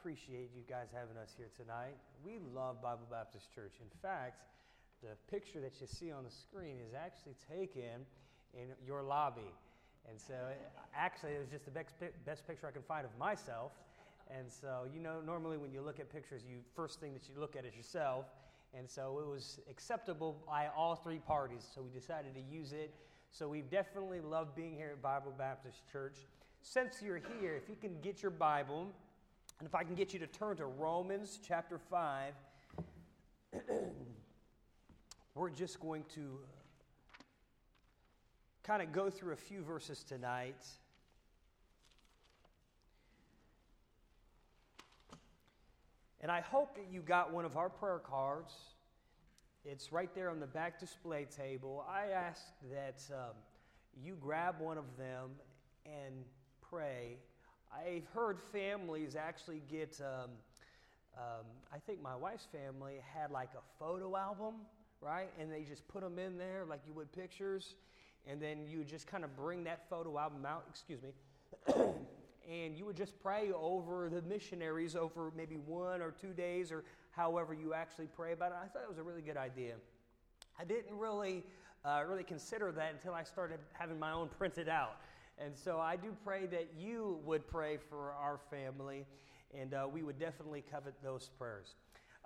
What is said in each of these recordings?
appreciate you guys having us here tonight. We love Bible Baptist Church. In fact, the picture that you see on the screen is actually taken in your lobby. And so, actually, it was just the best, best picture I can find of myself. And so, you know, normally when you look at pictures, you first thing that you look at is yourself. And so it was acceptable by all three parties. So we decided to use it. So we've definitely loved being here at Bible Baptist Church. Since you're here, if you can get your Bible, and if I can get you to turn to Romans chapter 5, we're just going to kind of go through a few verses tonight. And I hope that you got one of our prayer cards. It's right there on the back display table. I ask that um, you grab one of them and pray I've heard families actually get, um, um, I think my wife's family had like a photo album, right? And they just put them in there like you would pictures. And then you just kind of bring that photo album out, excuse me, and you would just pray over the missionaries over maybe one or two days or however you actually pray about it. I thought it was a really good idea. I didn't really, uh, really consider that until I started having my own printed out. And so I do pray that you would pray for our family, and uh, we would definitely covet those prayers.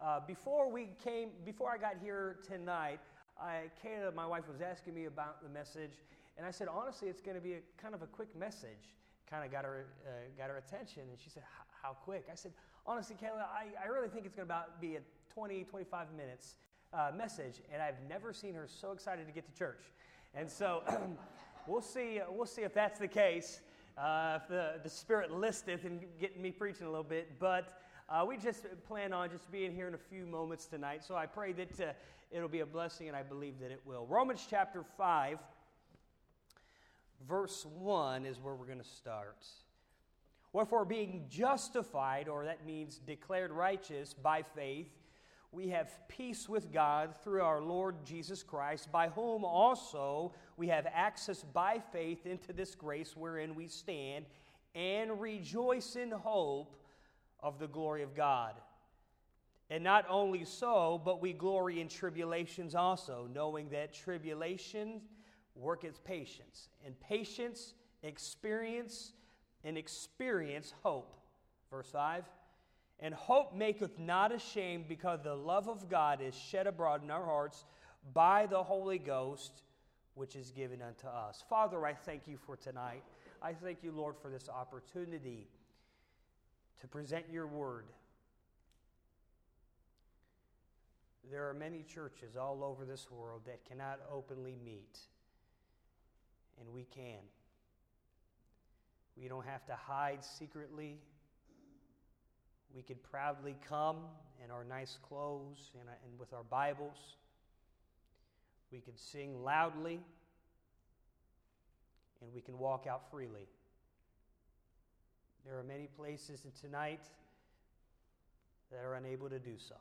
Uh, before we came, before I got here tonight, I, Kayla, my wife, was asking me about the message, and I said, honestly, it's going to be a kind of a quick message. Kind of got her, uh, got her attention, and she said, how quick? I said, honestly, Kayla, I, I really think it's going to about be a 20, 25 minutes uh, message, and I've never seen her so excited to get to church. And so we'll see, uh, we'll see if that's the case, uh, if the, the Spirit listeth and getting me preaching a little bit. But uh, we just plan on just being here in a few moments tonight. So I pray that uh, it'll be a blessing, and I believe that it will. Romans chapter 5, verse 1 is where we're going to start. Wherefore, being justified, or that means declared righteous by faith, we have peace with God through our Lord Jesus Christ, by whom also we have access by faith into this grace wherein we stand, and rejoice in hope of the glory of God. And not only so, but we glory in tribulations also, knowing that tribulation worketh patience, and patience experience, and experience hope. Verse 5 and hope maketh not ashamed, because the love of God is shed abroad in our hearts by the Holy Ghost, which is given unto us. Father, I thank you for tonight. I thank you, Lord, for this opportunity to present your word. There are many churches all over this world that cannot openly meet, and we can. We don't have to hide secretly. We could proudly come in our nice clothes and, uh, and with our Bibles. We could sing loudly, and we can walk out freely. There are many places tonight that are unable to do so.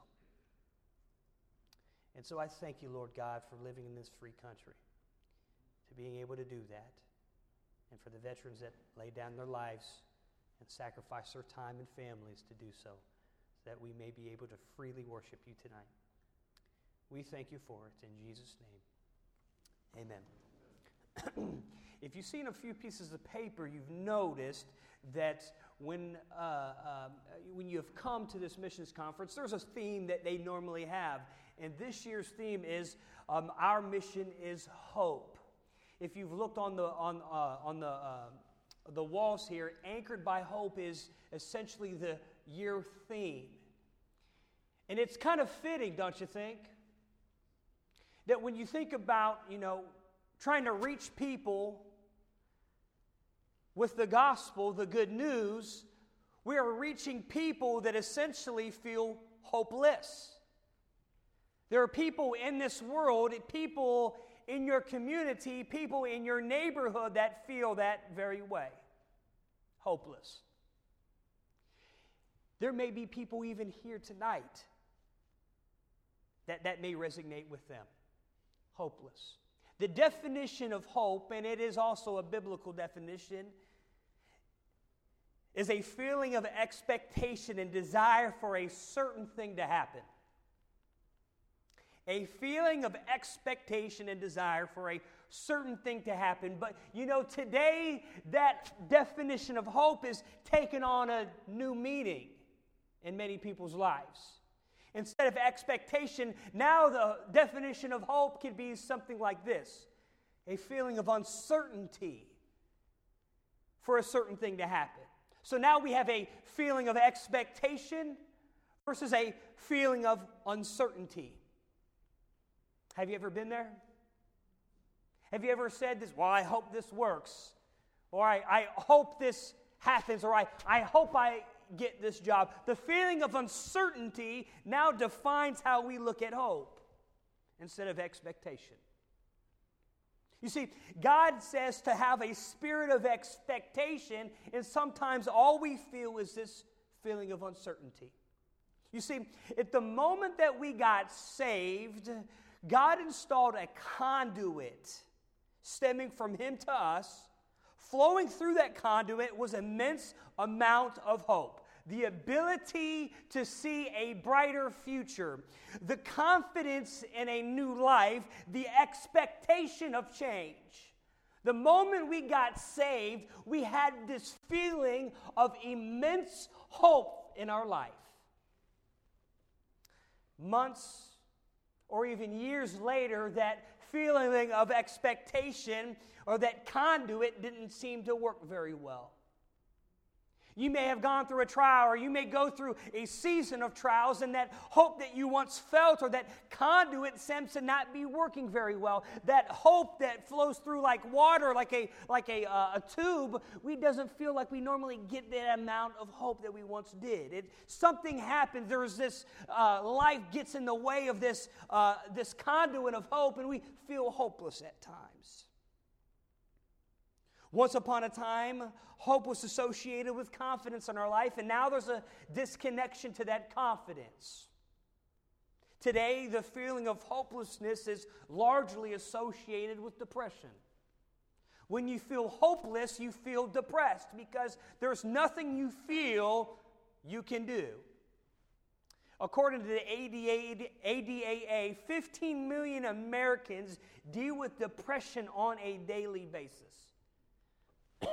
And so I thank you, Lord God, for living in this free country, to being able to do that, and for the veterans that laid down their lives and sacrifice our time and families to do so, so that we may be able to freely worship you tonight. We thank you for it in Jesus' name. Amen. if you've seen a few pieces of paper, you've noticed that when, uh, um, when you have come to this missions conference, there's a theme that they normally have. And this year's theme is um, Our Mission is Hope. If you've looked on the, on, uh, on the uh, the walls here, anchored by hope, is essentially the year theme. And it's kind of fitting, don't you think? That when you think about, you know, trying to reach people with the gospel, the good news, we are reaching people that essentially feel hopeless. There are people in this world, people in your community, people in your neighborhood that feel that very way hopeless. There may be people even here tonight that that may resonate with them. Hopeless. The definition of hope, and it is also a biblical definition, is a feeling of expectation and desire for a certain thing to happen. A feeling of expectation and desire for a certain thing to happen. But you know, today that definition of hope is taken on a new meaning in many people's lives. Instead of expectation, now the definition of hope could be something like this a feeling of uncertainty for a certain thing to happen. So now we have a feeling of expectation versus a feeling of uncertainty. Have you ever been there? Have you ever said this? Well, I hope this works. Or I, I hope this happens. Or I, I hope I get this job. The feeling of uncertainty now defines how we look at hope instead of expectation. You see, God says to have a spirit of expectation, and sometimes all we feel is this feeling of uncertainty. You see, at the moment that we got saved, God installed a conduit stemming from Him to us. Flowing through that conduit was immense amount of hope the ability to see a brighter future, the confidence in a new life, the expectation of change. The moment we got saved, we had this feeling of immense hope in our life. Months or even years later, that feeling of expectation or that conduit didn't seem to work very well. You may have gone through a trial, or you may go through a season of trials, and that hope that you once felt, or that conduit seems to not be working very well. That hope that flows through like water, like a like a, uh, a tube, we doesn't feel like we normally get that amount of hope that we once did. It something happens. There's this uh, life gets in the way of this uh, this conduit of hope, and we feel hopeless at times. Once upon a time, hope was associated with confidence in our life, and now there's a disconnection to that confidence. Today, the feeling of hopelessness is largely associated with depression. When you feel hopeless, you feel depressed because there's nothing you feel you can do. According to the ADA, ADAA, 15 million Americans deal with depression on a daily basis.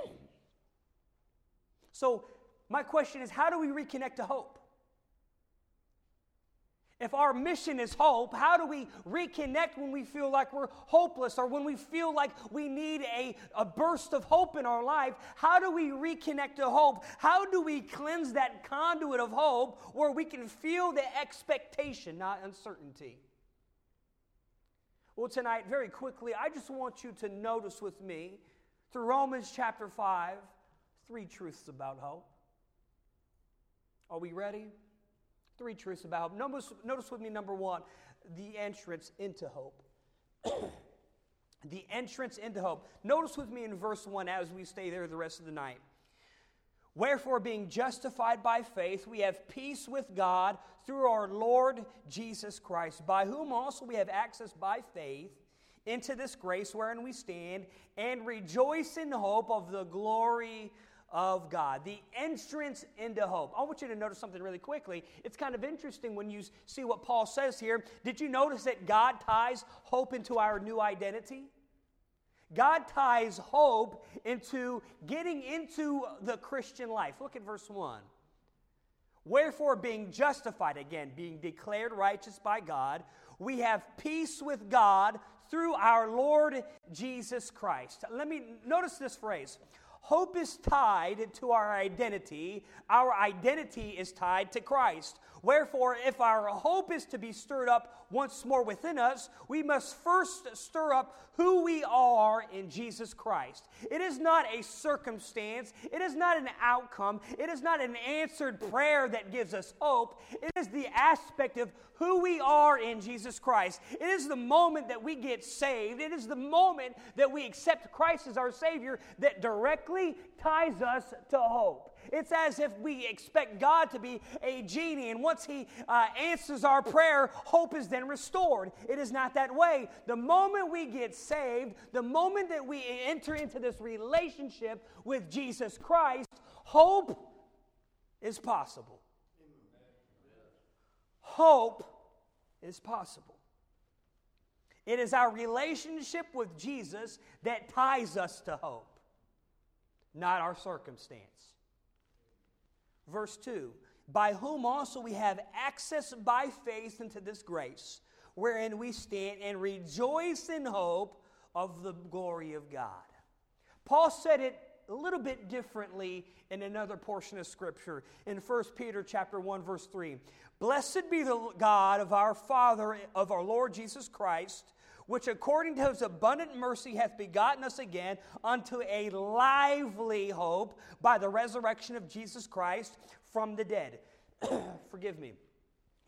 so, my question is how do we reconnect to hope? If our mission is hope, how do we reconnect when we feel like we're hopeless or when we feel like we need a, a burst of hope in our life? How do we reconnect to hope? How do we cleanse that conduit of hope where we can feel the expectation, not uncertainty? Well, tonight, very quickly, I just want you to notice with me through Romans chapter 5, three truths about hope. Are we ready? Three truths about hope. Notice, notice with me, number one, the entrance into hope. the entrance into hope. Notice with me in verse 1 as we stay there the rest of the night. Wherefore, being justified by faith, we have peace with God through our Lord Jesus Christ, by whom also we have access by faith into this grace wherein we stand and rejoice in hope of the glory of God. The entrance into hope. I want you to notice something really quickly. It's kind of interesting when you see what Paul says here. Did you notice that God ties hope into our new identity? God ties hope into getting into the Christian life. Look at verse 1. Wherefore, being justified, again, being declared righteous by God, we have peace with God through our Lord Jesus Christ. Let me notice this phrase. Hope is tied to our identity. Our identity is tied to Christ. Wherefore, if our hope is to be stirred up once more within us, we must first stir up who we are in Jesus Christ. It is not a circumstance, it is not an outcome, it is not an answered prayer that gives us hope. It is the aspect of who we are in Jesus Christ. It is the moment that we get saved, it is the moment that we accept Christ as our Savior that directly ties us to hope. It's as if we expect God to be a genie, and once He uh, answers our prayer, hope is then restored. It is not that way. The moment we get saved, the moment that we enter into this relationship with Jesus Christ, hope is possible. Hope is possible. It is our relationship with Jesus that ties us to hope, not our circumstance. Verse 2 By whom also we have access by faith into this grace, wherein we stand and rejoice in hope of the glory of God. Paul said it a little bit differently in another portion of scripture in 1 Peter chapter 1 verse 3. Blessed be the God of our Father of our Lord Jesus Christ, which according to his abundant mercy hath begotten us again unto a lively hope by the resurrection of Jesus Christ from the dead. Forgive me.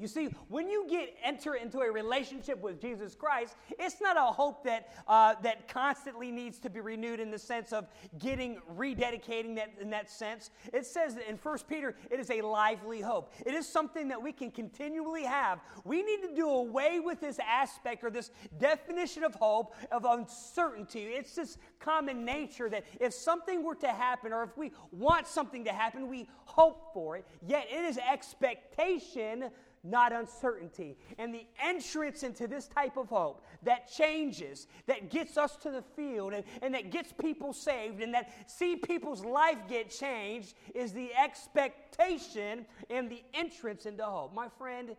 You see, when you get enter into a relationship with Jesus Christ, it's not a hope that uh, that constantly needs to be renewed in the sense of getting rededicating that in that sense. It says that in 1 Peter, it is a lively hope. It is something that we can continually have. We need to do away with this aspect or this definition of hope of uncertainty. It's this common nature that if something were to happen or if we want something to happen, we hope for it. Yet it is expectation not uncertainty. And the entrance into this type of hope that changes, that gets us to the field, and, and that gets people saved, and that see people's life get changed is the expectation and the entrance into hope. My friend,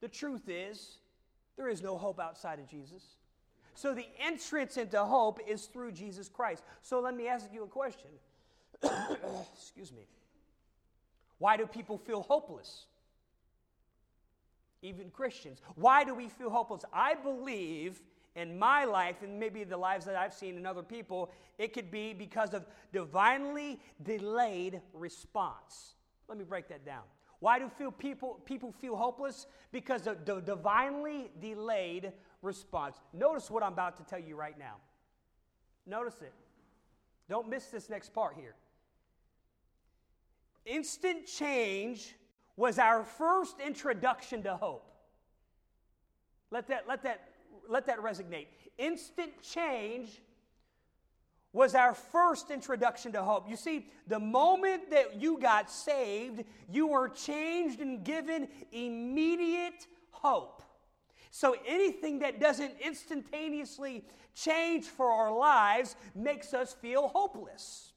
the truth is, there is no hope outside of Jesus. So the entrance into hope is through Jesus Christ. So let me ask you a question. Excuse me. Why do people feel hopeless? Even Christians. Why do we feel hopeless? I believe in my life, and maybe the lives that I've seen in other people, it could be because of divinely delayed response. Let me break that down. Why do feel people, people feel hopeless? Because of the divinely delayed response. Notice what I'm about to tell you right now. Notice it. Don't miss this next part here. Instant change was our first introduction to hope. Let that, let that, let that resonate. Instant change was our first introduction to hope. You see, the moment that you got saved, you were changed and given immediate hope. So anything that doesn't instantaneously change for our lives makes us feel hopeless.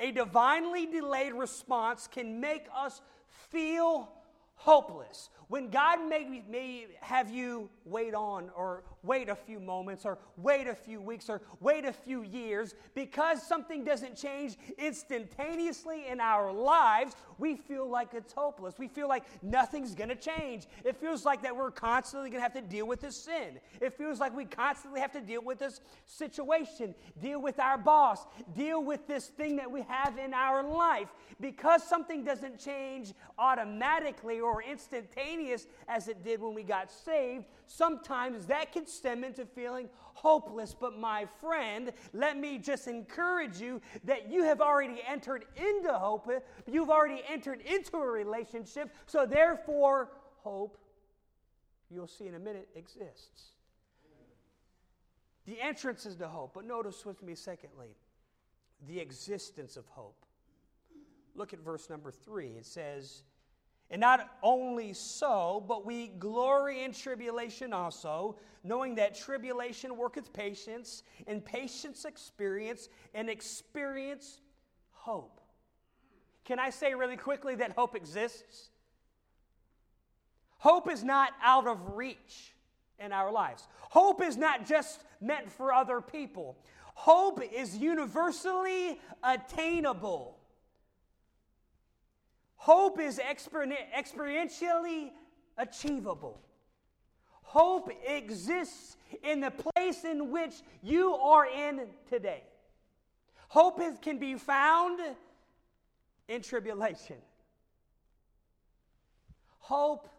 A divinely delayed response can make us feel hopeless. When God may, may have you wait on or wait a few moments or wait a few weeks or wait a few years because something doesn't change instantaneously in our lives, we feel like it's hopeless. We feel like nothing's going to change. It feels like that we're constantly going to have to deal with this sin. It feels like we constantly have to deal with this situation, deal with our boss, deal with this thing that we have in our life. Because something doesn't change automatically or instantaneous as it did when we got saved, sometimes that can stem into feeling hopeless. But my friend, let me just encourage you that you have already entered into hope. You've already entered into a relationship. So therefore, hope, you'll see in a minute, exists. The entrance is to hope. But notice with me, secondly, the existence of hope. Look at verse number three. It says, and not only so, but we glory in tribulation also, knowing that tribulation worketh patience, and patience experience, and experience hope. Can I say really quickly that hope exists? Hope is not out of reach in our lives. Hope is not just meant for other people. Hope is universally attainable. Hope is experientially achievable. Hope exists in the place in which you are in today. Hope is, can be found in tribulation. Hope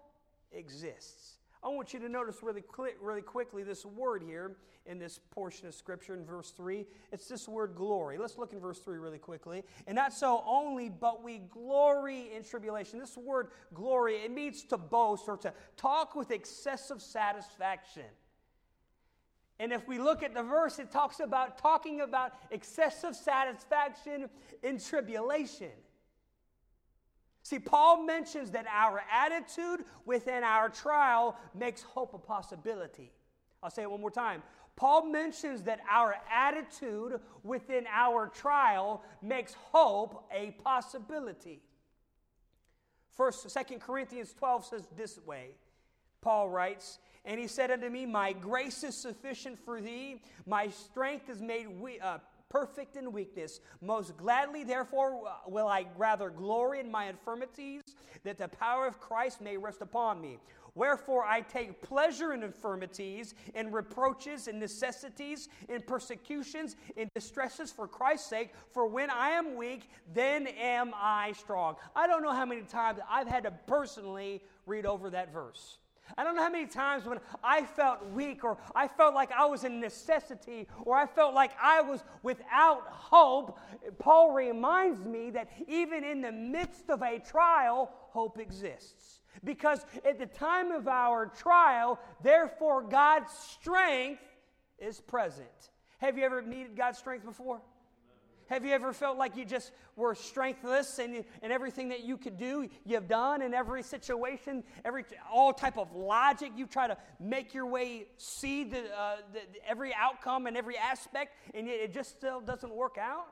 exists. I want you to notice really, really quickly this word here in this portion of Scripture in verse 3. It's this word glory. Let's look in verse 3 really quickly. And not so only, but we glory in tribulation. This word glory, it means to boast or to talk with excessive satisfaction. And if we look at the verse, it talks about talking about excessive satisfaction in tribulation. See, Paul mentions that our attitude within our trial makes hope a possibility. I'll say it one more time. Paul mentions that our attitude within our trial makes hope a possibility. First, Second Corinthians 12 says this way. Paul writes, and he said unto me, My grace is sufficient for thee. My strength is made we- uh, perfect in weakness. Most gladly, therefore, will I rather glory in my infirmities, that the power of Christ may rest upon me. Wherefore I take pleasure in infirmities, in reproaches, in necessities, in persecutions, in distresses for Christ's sake. For when I am weak, then am I strong. I don't know how many times I've had to personally read over that verse. I don't know how many times when I felt weak or I felt like I was in necessity or I felt like I was without hope. Paul reminds me that even in the midst of a trial, hope exists. Because at the time of our trial, therefore, God's strength is present. Have you ever needed God's strength before? Have you ever felt like you just were strengthless and, and everything that you could do, you've done in every situation, every all type of logic, you try to make your way see the, uh, the, every outcome and every aspect, and it just still doesn't work out?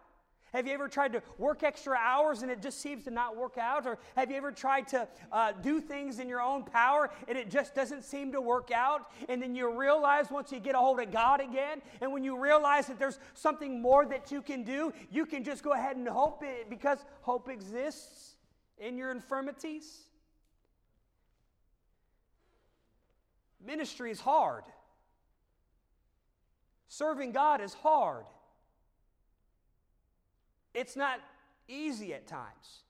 Have you ever tried to work extra hours and it just seems to not work out? Or have you ever tried to uh, do things in your own power and it just doesn't seem to work out? And then you realize once you get a hold of God again, and when you realize that there's something more that you can do, you can just go ahead and hope it because hope exists in your infirmities. Ministry is hard. Serving God is hard. It's not easy at times.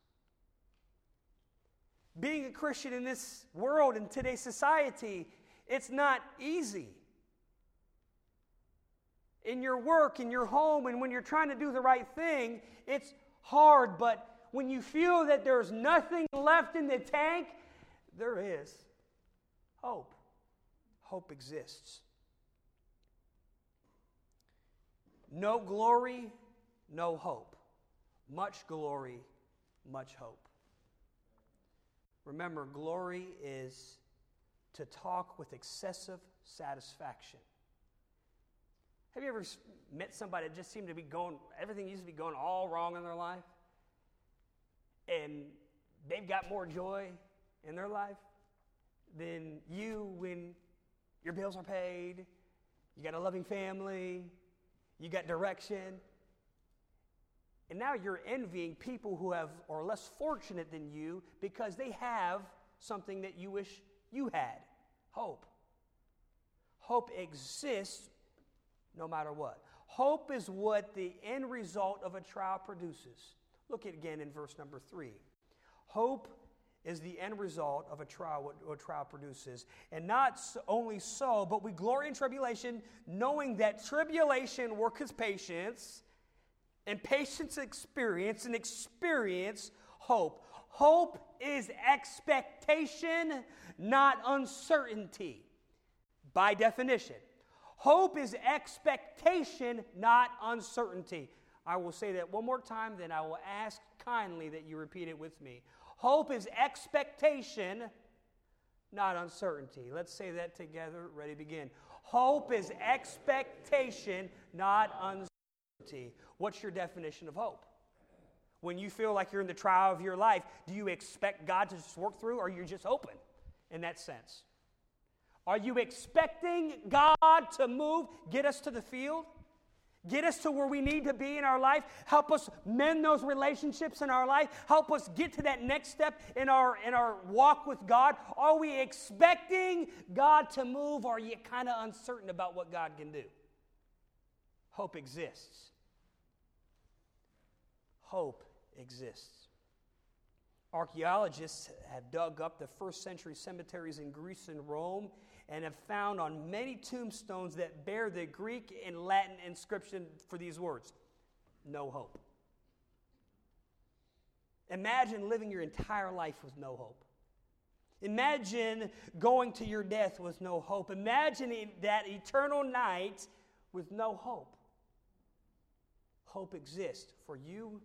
Being a Christian in this world, in today's society, it's not easy. In your work, in your home, and when you're trying to do the right thing, it's hard. But when you feel that there's nothing left in the tank, there is hope. Hope exists. No glory, no hope. Much glory, much hope. Remember, glory is to talk with excessive satisfaction. Have you ever met somebody that just seemed to be going, everything used to be going all wrong in their life? And they've got more joy in their life than you when your bills are paid, you got a loving family, you got direction. And now you're envying people who have are less fortunate than you because they have something that you wish you had. Hope. Hope exists no matter what. Hope is what the end result of a trial produces. Look at again in verse number 3. Hope is the end result of a trial, what, a trial produces. And not only so, but we glory in tribulation, knowing that tribulation worketh patience, and patience experience, and experience hope. Hope is expectation, not uncertainty, by definition. Hope is expectation, not uncertainty. I will say that one more time, then I will ask kindly that you repeat it with me. Hope is expectation, not uncertainty. Let's say that together. Ready, begin. Hope is expectation, not uncertainty. What's your definition of hope? When you feel like you're in the trial of your life, do you expect God to just work through, or you're you just open in that sense? Are you expecting God to move, get us to the field? Get us to where we need to be in our life. Help us mend those relationships in our life. Help us get to that next step in our, in our walk with God. Are we expecting God to move, or are you kind of uncertain about what God can do? Hope exists hope exists. Archaeologists have dug up the first century cemeteries in Greece and Rome and have found on many tombstones that bear the Greek and Latin inscription for these words no hope. Imagine living your entire life with no hope. Imagine going to your death with no hope. Imagine that eternal night with no hope. Hope exists for you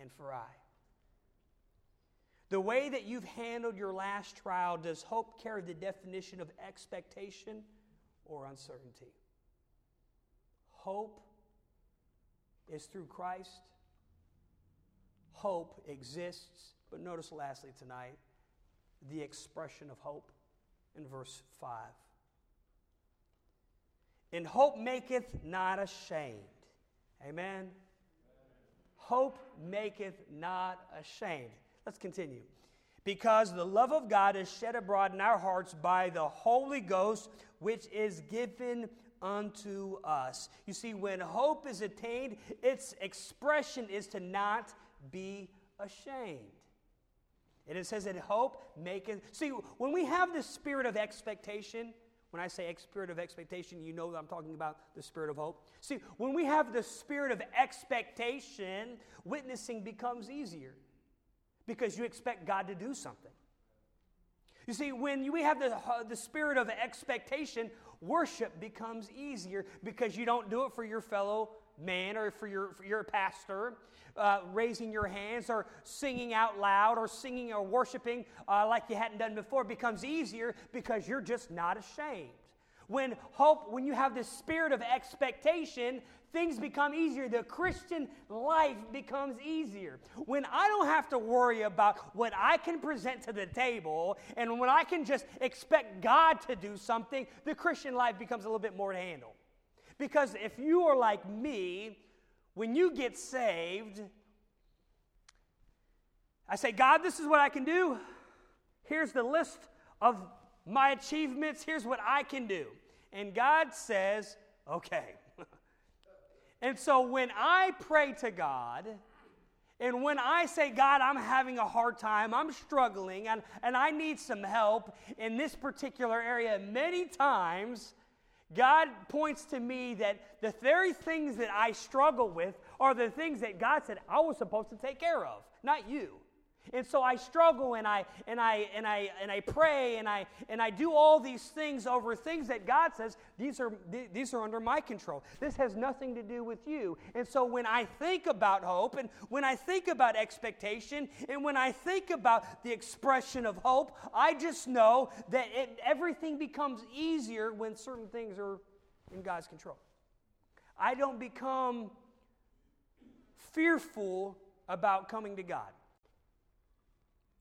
and for I. The way that you've handled your last trial, does hope carry the definition of expectation or uncertainty? Hope is through Christ. Hope exists. But notice lastly tonight the expression of hope in verse 5. And hope maketh not ashamed. Amen. Hope maketh not ashamed. Let's continue. Because the love of God is shed abroad in our hearts by the Holy Ghost, which is given unto us. You see, when hope is attained, its expression is to not be ashamed. And it says that hope maketh. See, when we have the spirit of expectation, when I say spirit of expectation, you know that I'm talking about the spirit of hope. See, when we have the spirit of expectation, witnessing becomes easier because you expect God to do something. You see, when we have the, uh, the spirit of expectation, worship becomes easier because you don't do it for your fellow man or for your, for your pastor, uh, raising your hands or singing out loud or singing or worshiping uh, like you hadn't done before becomes easier because you're just not ashamed. When hope, when you have this spirit of expectation, things become easier. The Christian life becomes easier. When I don't have to worry about what I can present to the table and when I can just expect God to do something, the Christian life becomes a little bit more to handle. Because if you are like me, when you get saved, I say, God, this is what I can do. Here's the list of my achievements. Here's what I can do. And God says, okay. and so when I pray to God, and when I say, God, I'm having a hard time, I'm struggling, and, and I need some help in this particular area, many times God points to me that the very things that I struggle with are the things that God said I was supposed to take care of, not you. And so I struggle and I and I and I and I pray and I and I do all these things over things that God says these are these are under my control. This has nothing to do with you. And so when I think about hope and when I think about expectation and when I think about the expression of hope, I just know that it, everything becomes easier when certain things are in God's control. I don't become fearful about coming to God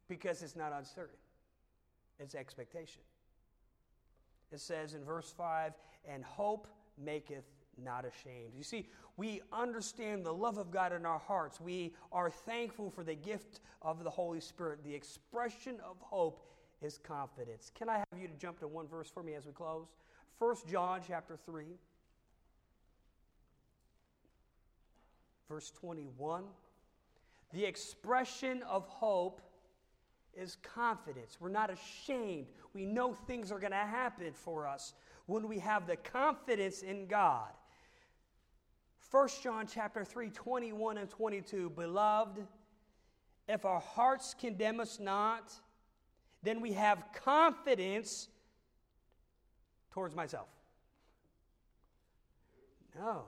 because it's not uncertain, it's expectation. It says in verse 5 and hope maketh not ashamed. You see, we understand the love of God in our hearts. We are thankful for the gift of the Holy Spirit. The expression of hope is confidence. Can I have you to jump to one verse for me as we close? 1 John chapter 3 verse 21. The expression of hope is confidence. We're not ashamed. We know things are going to happen for us when we have the confidence in God. 1 John chapter 3, 21 and 22. Beloved, if our hearts condemn us not, then we have confidence towards myself. No.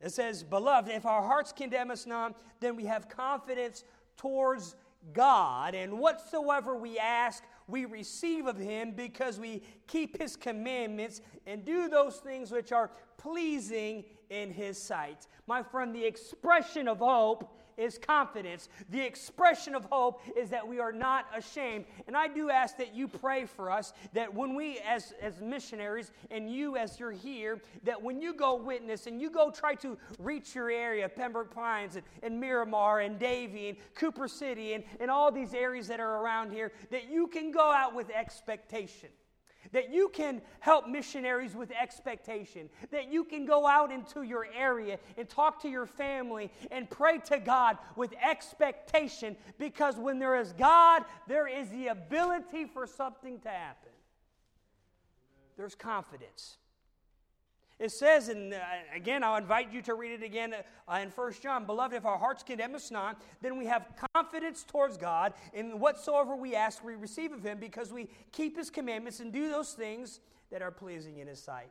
It says, Beloved, if our hearts condemn us not, then we have confidence towards God, and whatsoever we ask, we receive of him because we keep his commandments and do those things which are pleasing in his sight. My friend, the expression of hope is confidence. The expression of hope is that we are not ashamed. And I do ask that you pray for us that when we, as, as missionaries, and you as you're here, that when you go witness and you go try to reach your area, Pembroke Pines and, and Miramar and Davie and Cooper City and, and all these areas that are around here, that you can go out with expectation that you can help missionaries with expectation, that you can go out into your area and talk to your family and pray to God with expectation because when there is God, there is the ability for something to happen. There's confidence. It says, and uh, again, I'll invite you to read it again uh, in 1 John. Beloved, if our hearts condemn us not, then we have confidence towards God, in whatsoever we ask, we receive of Him, because we keep His commandments and do those things that are pleasing in His sight.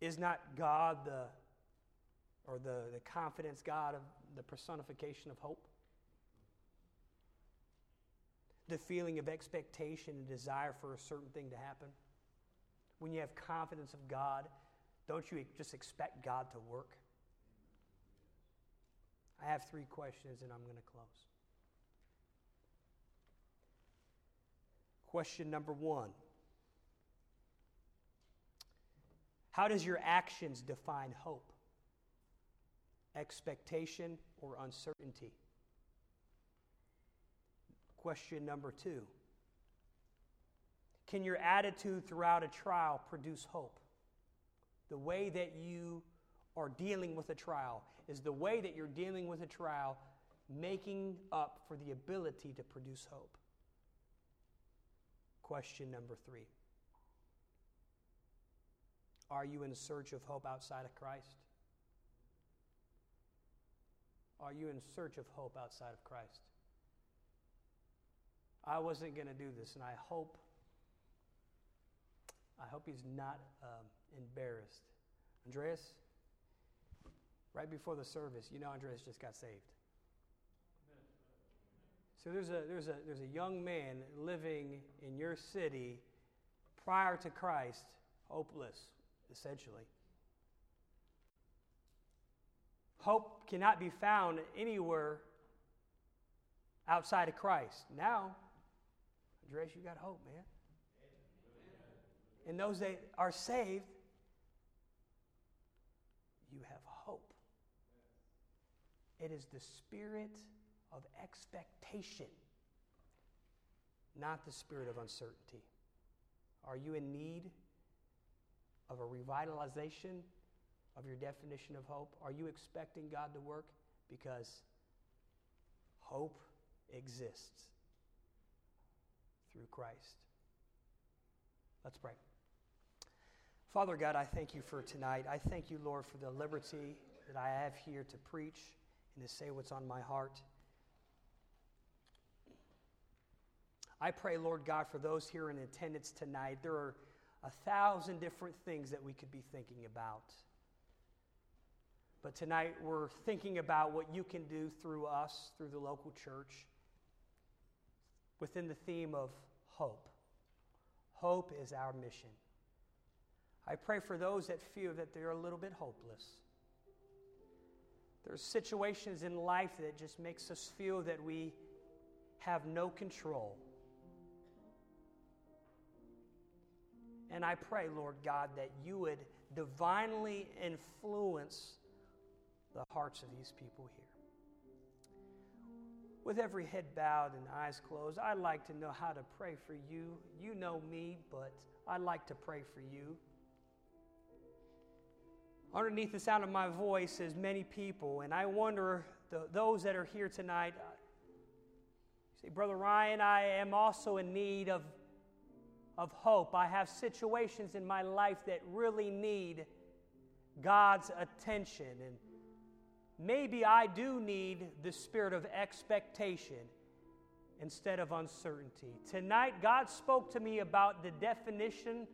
Is not God the or the, the confidence God of the personification of hope? The feeling of expectation and desire for a certain thing to happen? When you have confidence of God, don't you just expect God to work? I have three questions and I'm going to close. Question number one How does your actions define hope? Expectation or uncertainty? Question number two Can your attitude throughout a trial produce hope? The way that you are dealing with a trial is the way that you're dealing with a trial making up for the ability to produce hope. Question number three Are you in search of hope outside of Christ? Are you in search of hope outside of Christ? I wasn't going to do this, and I hope, I hope he's not um, embarrassed. Andreas, right before the service, you know Andreas just got saved. So there's a, there's, a, there's a young man living in your city prior to Christ, hopeless, essentially. Hope cannot be found anywhere outside of Christ. Now, Andreas, you got hope, man. And those that are saved, you have hope. It is the spirit of expectation, not the spirit of uncertainty. Are you in need of a revitalization of your definition of hope? Are you expecting God to work? Because hope exists through Christ. Let's pray. Father God, I thank you for tonight. I thank you, Lord, for the liberty that I have here to preach and to say what's on my heart. I pray, Lord God, for those here in attendance tonight. There are a thousand different things that we could be thinking about. But tonight we're thinking about what you can do through us, through the local church, within the theme of hope. Hope is our mission. I pray for those that feel that they're a little bit hopeless. There's situations in life that just makes us feel that we have no control. And I pray, Lord God, that you would divinely influence the hearts of these people here. With every head bowed and eyes closed, I'd like to know how to pray for you. You know me, but I'd like to pray for you. Underneath the sound of my voice is many people, and I wonder the, those that are here tonight. Uh, say, Brother Ryan, I am also in need of of hope. I have situations in my life that really need God's attention. And maybe I do need the spirit of expectation instead of uncertainty. Tonight, God spoke to me about the definition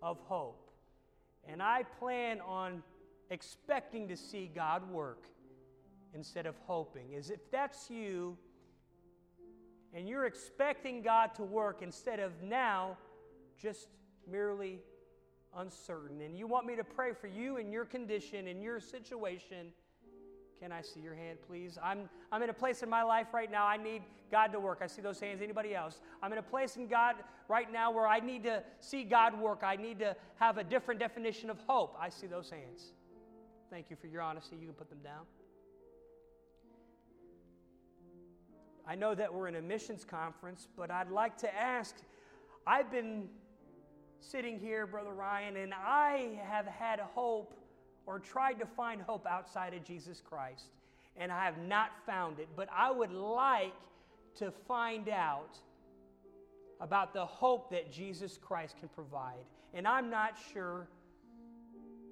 of hope. And I plan on expecting to see God work instead of hoping. As if that's you, and you're expecting God to work instead of now just merely uncertain, and you want me to pray for you and your condition and your situation, can I see your hand, please? I'm, I'm in a place in my life right now, I need God to work. I see those hands. Anybody else? I'm in a place in God right now where I need to see God work. I need to have a different definition of hope. I see those hands. Thank you for your honesty. You can put them down. I know that we're in a missions conference, but I'd like to ask I've been sitting here, Brother Ryan, and I have had hope or tried to find hope outside of Jesus Christ, and I have not found it. But I would like to find out about the hope that Jesus Christ can provide. And I'm not sure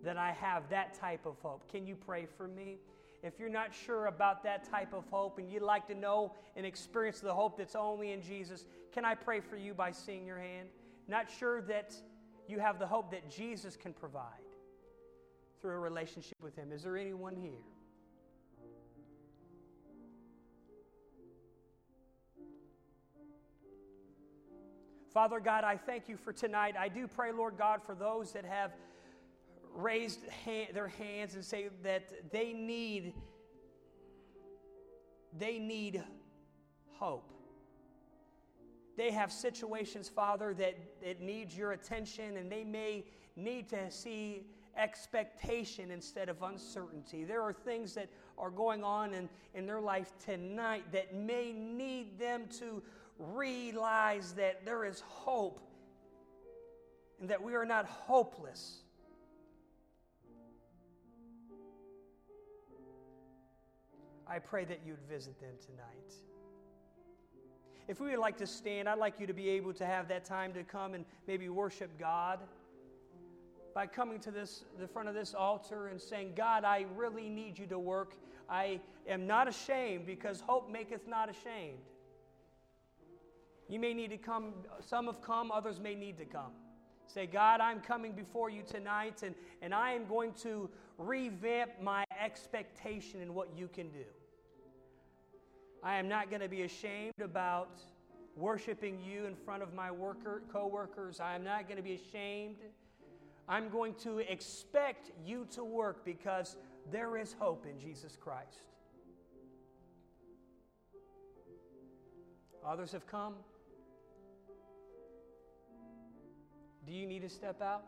that I have that type of hope. Can you pray for me? If you're not sure about that type of hope and you'd like to know and experience the hope that's only in Jesus, can I pray for you by seeing your hand? Not sure that you have the hope that Jesus can provide. Through a relationship with Him. Is there anyone here? Father God, I thank you for tonight. I do pray, Lord God, for those that have raised hand, their hands and say that they need they need hope. They have situations, Father, that, that needs your attention, and they may need to see expectation instead of uncertainty. There are things that are going on in, in their life tonight that may need them to realize that there is hope and that we are not hopeless. I pray that you'd visit them tonight. If we would like to stand, I'd like you to be able to have that time to come and maybe worship God by coming to this the front of this altar and saying, God, I really need you to work. I am not ashamed because hope maketh not ashamed. You may need to come, some have come, others may need to come. Say, God, I'm coming before you tonight, and, and I am going to revamp my expectation in what you can do. I am not going to be ashamed about worshiping you in front of my worker, co-workers. I am not going to be ashamed. I'm going to expect you to work because there is hope in Jesus Christ. Others have come. Do you need to step out?